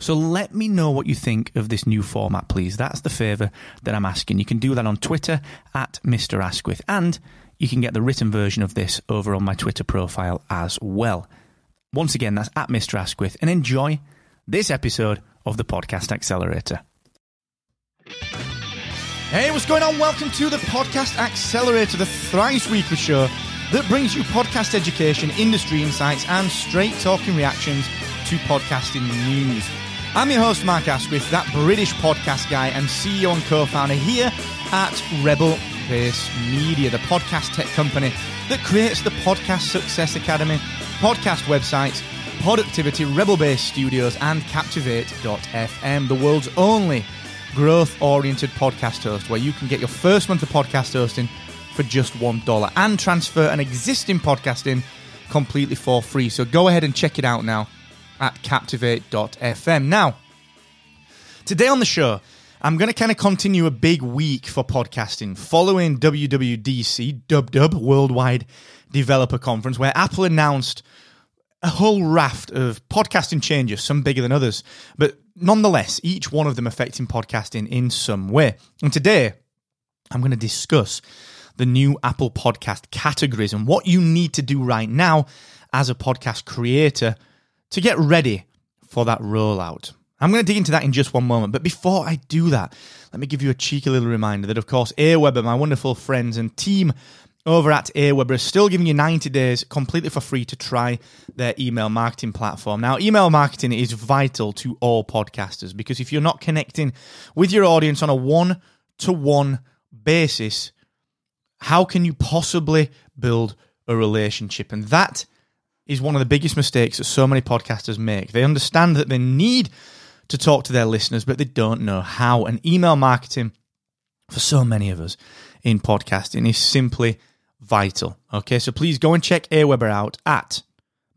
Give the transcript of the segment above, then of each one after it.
So let me know what you think of this new format, please. That's the favour that I'm asking. You can do that on Twitter at Mr. Asquith, and you can get the written version of this over on my Twitter profile as well. Once again, that's at Mr. Asquith, and enjoy this episode of the Podcast Accelerator. Hey, what's going on? Welcome to the Podcast Accelerator, the thrice weekly show that brings you podcast education, industry insights, and straight talking reactions to podcasting news. I'm your host, Mark Asquith, that British podcast guy and CEO and co founder here at Rebel Base Media, the podcast tech company that creates the Podcast Success Academy, podcast websites, Poductivity, Rebel Base Studios, and Captivate.fm, the world's only growth oriented podcast host where you can get your first month of podcast hosting for just $1 and transfer an existing podcast in completely for free. So go ahead and check it out now at captivate.fm. Now, today on the show, I'm going to kind of continue a big week for podcasting following WWDC, Dub Worldwide Developer Conference, where Apple announced a whole raft of podcasting changes, some bigger than others, but nonetheless, each one of them affecting podcasting in some way. And today, I'm going to discuss the new Apple podcast categories and what you need to do right now as a podcast creator to get ready for that rollout. I'm going to dig into that in just one moment. But before I do that, let me give you a cheeky little reminder that, of course, Aweber, my wonderful friends and team over at Aweber, are still giving you 90 days completely for free to try their email marketing platform. Now, email marketing is vital to all podcasters because if you're not connecting with your audience on a one to one basis, how can you possibly build a relationship? And that is one of the biggest mistakes that so many podcasters make. They understand that they need to talk to their listeners, but they don't know how. And email marketing, for so many of us in podcasting, is simply vital. Okay, so please go and check Aweber out at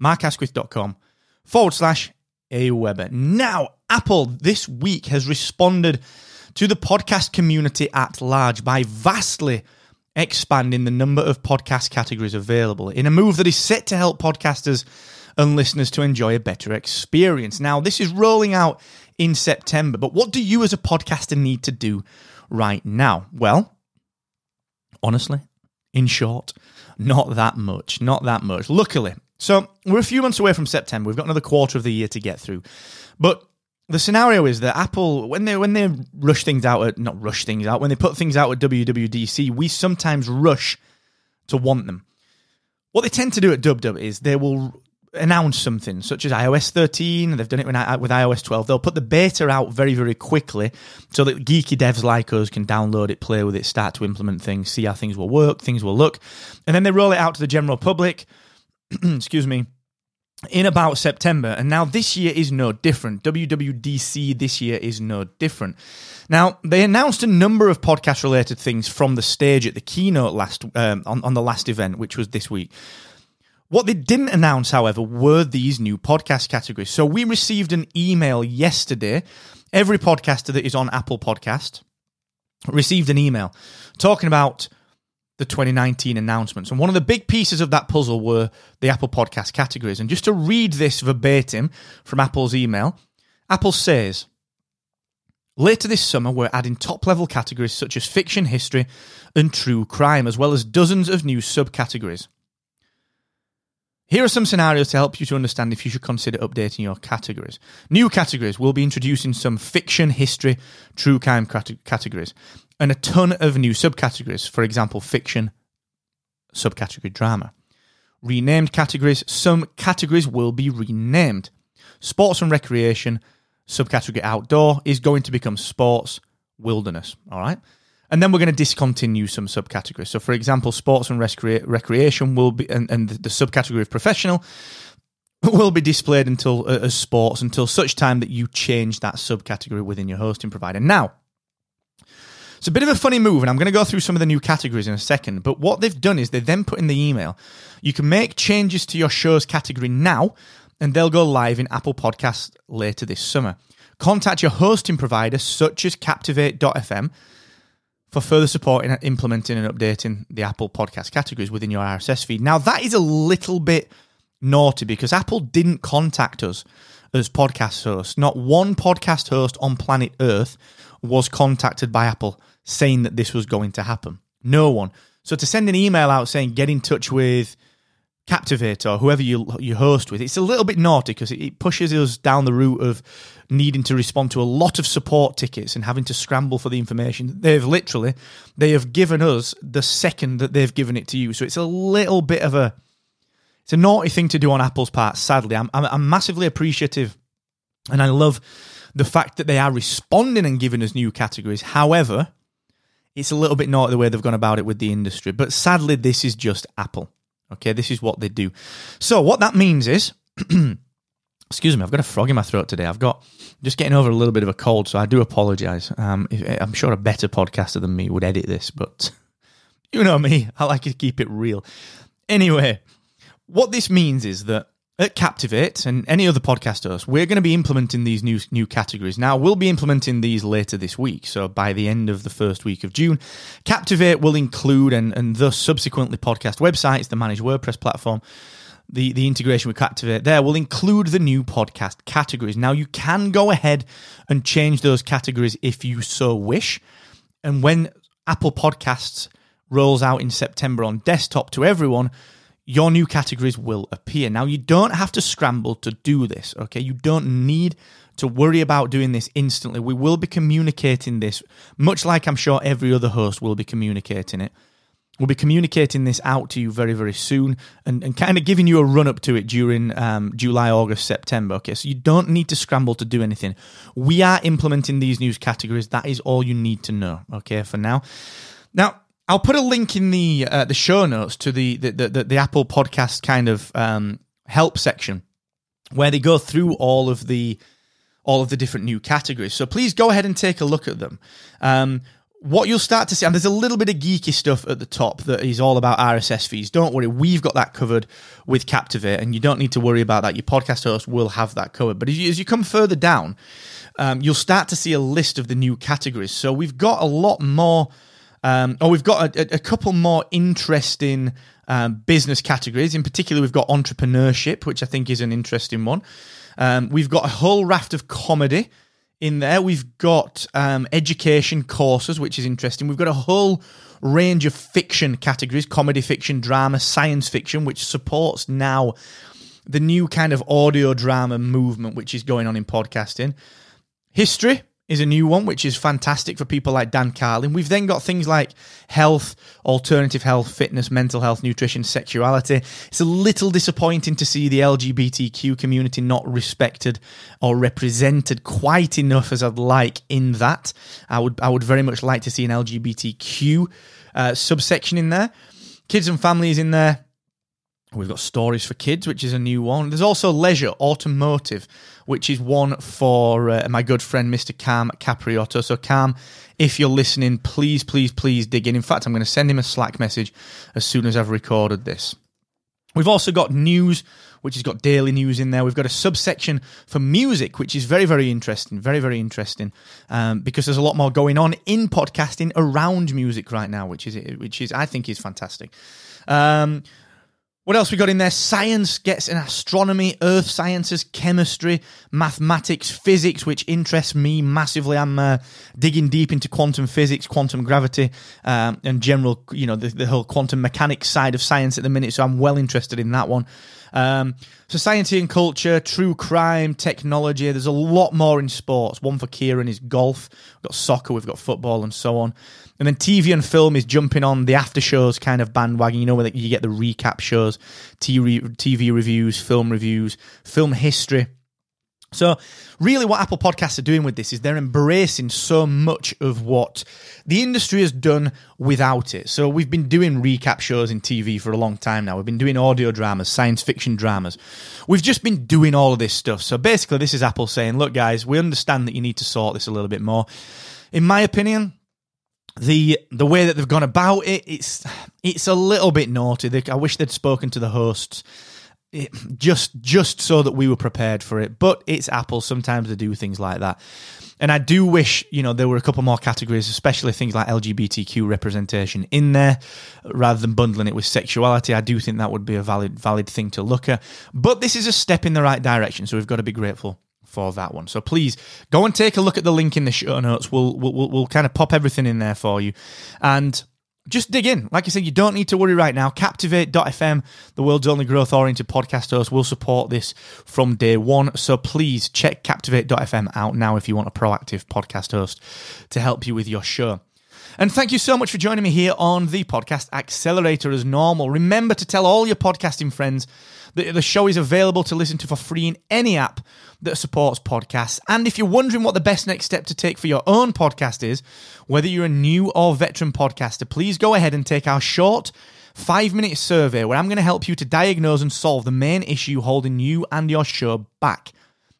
markasquith.com forward slash Aweber. Now, Apple this week has responded to the podcast community at large by vastly expanding the number of podcast categories available in a move that is set to help podcasters and listeners to enjoy a better experience. Now, this is rolling out in September, but what do you as a podcaster need to do right now? Well, honestly, in short, not that much. Not that much. Luckily. So, we're a few months away from September. We've got another quarter of the year to get through. But the scenario is that Apple, when they when they rush things out, at, not rush things out, when they put things out at WWDC, we sometimes rush to want them. What they tend to do at DubDub is they will announce something, such as iOS 13. They've done it with iOS 12. They'll put the beta out very, very quickly so that geeky devs like us can download it, play with it, start to implement things, see how things will work, things will look, and then they roll it out to the general public. excuse me in about September. And now this year is no different. WWDC this year is no different. Now, they announced a number of podcast related things from the stage at the keynote last um, on, on the last event, which was this week. What they didn't announce, however, were these new podcast categories. So we received an email yesterday. Every podcaster that is on Apple Podcast received an email talking about the 2019 announcements. And one of the big pieces of that puzzle were the Apple Podcast categories. And just to read this verbatim from Apple's email, Apple says, Later this summer, we're adding top level categories such as fiction, history, and true crime, as well as dozens of new subcategories. Here are some scenarios to help you to understand if you should consider updating your categories. New categories will be introducing some fiction, history, true crime categories and a ton of new subcategories, for example, fiction subcategory drama. Renamed categories, some categories will be renamed. Sports and recreation, subcategory outdoor, is going to become sports wilderness. All right. And then we're going to discontinue some subcategories. So, for example, sports and recre- recreation will be, and, and the subcategory of professional will be displayed until uh, as sports until such time that you change that subcategory within your hosting provider. Now, it's a bit of a funny move, and I'm going to go through some of the new categories in a second. But what they've done is they then put in the email, you can make changes to your show's category now, and they'll go live in Apple Podcasts later this summer. Contact your hosting provider, such as Captivate.fm, for further support in implementing and updating the Apple podcast categories within your RSS feed. Now, that is a little bit naughty because Apple didn't contact us as podcast hosts. Not one podcast host on planet Earth was contacted by Apple saying that this was going to happen. No one. So to send an email out saying get in touch with Captivate or whoever you you host with, it's a little bit naughty because it pushes us down the route of needing to respond to a lot of support tickets and having to scramble for the information. They've literally they have given us the second that they've given it to you. So it's a little bit of a it's a naughty thing to do on Apple's part. Sadly, I'm I'm, I'm massively appreciative, and I love the fact that they are responding and giving us new categories. However, it's a little bit naughty the way they've gone about it with the industry. But sadly, this is just Apple. Okay, this is what they do. So what that means is, excuse me, I've got a frog in my throat today. I've got just getting over a little bit of a cold, so I do apologise. Um, I'm sure a better podcaster than me would edit this, but you know me, I like to keep it real. Anyway, what this means is that at Captivate and any other podcast host, we're going to be implementing these new new categories. Now, we'll be implementing these later this week. So by the end of the first week of June, Captivate will include and, and thus subsequently podcast websites, the managed WordPress platform, the, the integration with Captivate there will include the new podcast categories. Now, you can go ahead and change those categories if you so wish. And when Apple Podcasts rolls out in September on desktop to everyone, your new categories will appear. Now, you don't have to scramble to do this, okay? You don't need to worry about doing this instantly. We will be communicating this, much like I'm sure every other host will be communicating it. We'll be communicating this out to you very, very soon and, and kind of giving you a run up to it during um, July, August, September. Okay, so you don't need to scramble to do anything. We are implementing these news categories. That is all you need to know, okay, for now. Now, I'll put a link in the uh, the show notes to the the, the, the Apple podcast kind of um, help section where they go through all of the all of the different new categories. So please go ahead and take a look at them. Um, what you'll start to see, and there's a little bit of geeky stuff at the top that is all about RSS feeds. Don't worry, we've got that covered with Captivate, and you don't need to worry about that. Your podcast host will have that covered. But as you, as you come further down, um, you'll start to see a list of the new categories. So we've got a lot more um, oh, we've got a, a couple more interesting um, business categories. In particular, we've got entrepreneurship, which I think is an interesting one. Um, we've got a whole raft of comedy in there. We've got um, education courses, which is interesting. We've got a whole range of fiction categories comedy fiction, drama, science fiction, which supports now the new kind of audio drama movement which is going on in podcasting. History, is a new one, which is fantastic for people like Dan Carlin. We've then got things like health, alternative health, fitness, mental health, nutrition, sexuality. It's a little disappointing to see the LGBTQ community not respected or represented quite enough as I'd like in that. I would I would very much like to see an LGBTQ uh, subsection in there. Kids and families in there. We've got stories for kids, which is a new one. There's also leisure, automotive, which is one for uh, my good friend Mr. Cam Capriotto. So, Cam, if you're listening, please, please, please dig in. In fact, I'm going to send him a Slack message as soon as I've recorded this. We've also got news, which has got daily news in there. We've got a subsection for music, which is very, very interesting. Very, very interesting um, because there's a lot more going on in podcasting around music right now, which is which is I think is fantastic. Um, what else we got in there? Science gets in astronomy, earth sciences, chemistry, mathematics, physics, which interests me massively. I'm uh, digging deep into quantum physics, quantum gravity, um, and general, you know, the, the, whole quantum mechanics side of science at the minute. So I'm well interested in that one. Um, society and culture, true crime, technology. There's a lot more in sports. One for Kieran is golf. We've got soccer, we've got football, and so on. And then TV and film is jumping on the after shows kind of bandwagon. You know, where you get the recap shows, TV, TV reviews, film reviews, film history. So, really, what Apple Podcasts are doing with this is they're embracing so much of what the industry has done without it. So, we've been doing recap shows in TV for a long time now. We've been doing audio dramas, science fiction dramas. We've just been doing all of this stuff. So, basically, this is Apple saying, look, guys, we understand that you need to sort this a little bit more. In my opinion, the the way that they've gone about it, it's it's a little bit naughty. I wish they'd spoken to the hosts it, just just so that we were prepared for it. But it's Apple. Sometimes they do things like that. And I do wish, you know, there were a couple more categories, especially things like LGBTQ representation in there, rather than bundling it with sexuality. I do think that would be a valid valid thing to look at. But this is a step in the right direction, so we've got to be grateful for that one. So please go and take a look at the link in the show notes. We'll we'll, we'll, we'll kind of pop everything in there for you, and just dig in. Like I said, you don't need to worry right now. Captivate.fm, the world's only growth oriented podcast host, will support this from day one. So please check Captivate.fm out now if you want a proactive podcast host to help you with your show. And thank you so much for joining me here on the Podcast Accelerator as normal. Remember to tell all your podcasting friends the, the show is available to listen to for free in any app that supports podcasts. And if you're wondering what the best next step to take for your own podcast is, whether you're a new or veteran podcaster, please go ahead and take our short five minute survey where I'm going to help you to diagnose and solve the main issue holding you and your show back.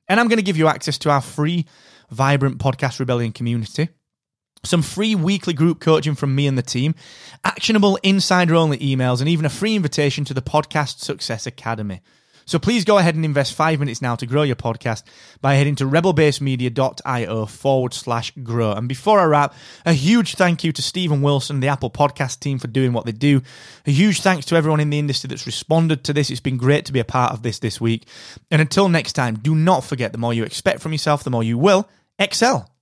And I'm going to give you access to our free, vibrant Podcast Rebellion community some free weekly group coaching from me and the team, actionable insider only emails, and even a free invitation to the Podcast Success Academy. So please go ahead and invest five minutes now to grow your podcast by heading to rebelbasemedia.io forward slash grow. And before I wrap, a huge thank you to Stephen Wilson, the Apple podcast team for doing what they do. A huge thanks to everyone in the industry that's responded to this. It's been great to be a part of this this week. And until next time, do not forget the more you expect from yourself, the more you will excel.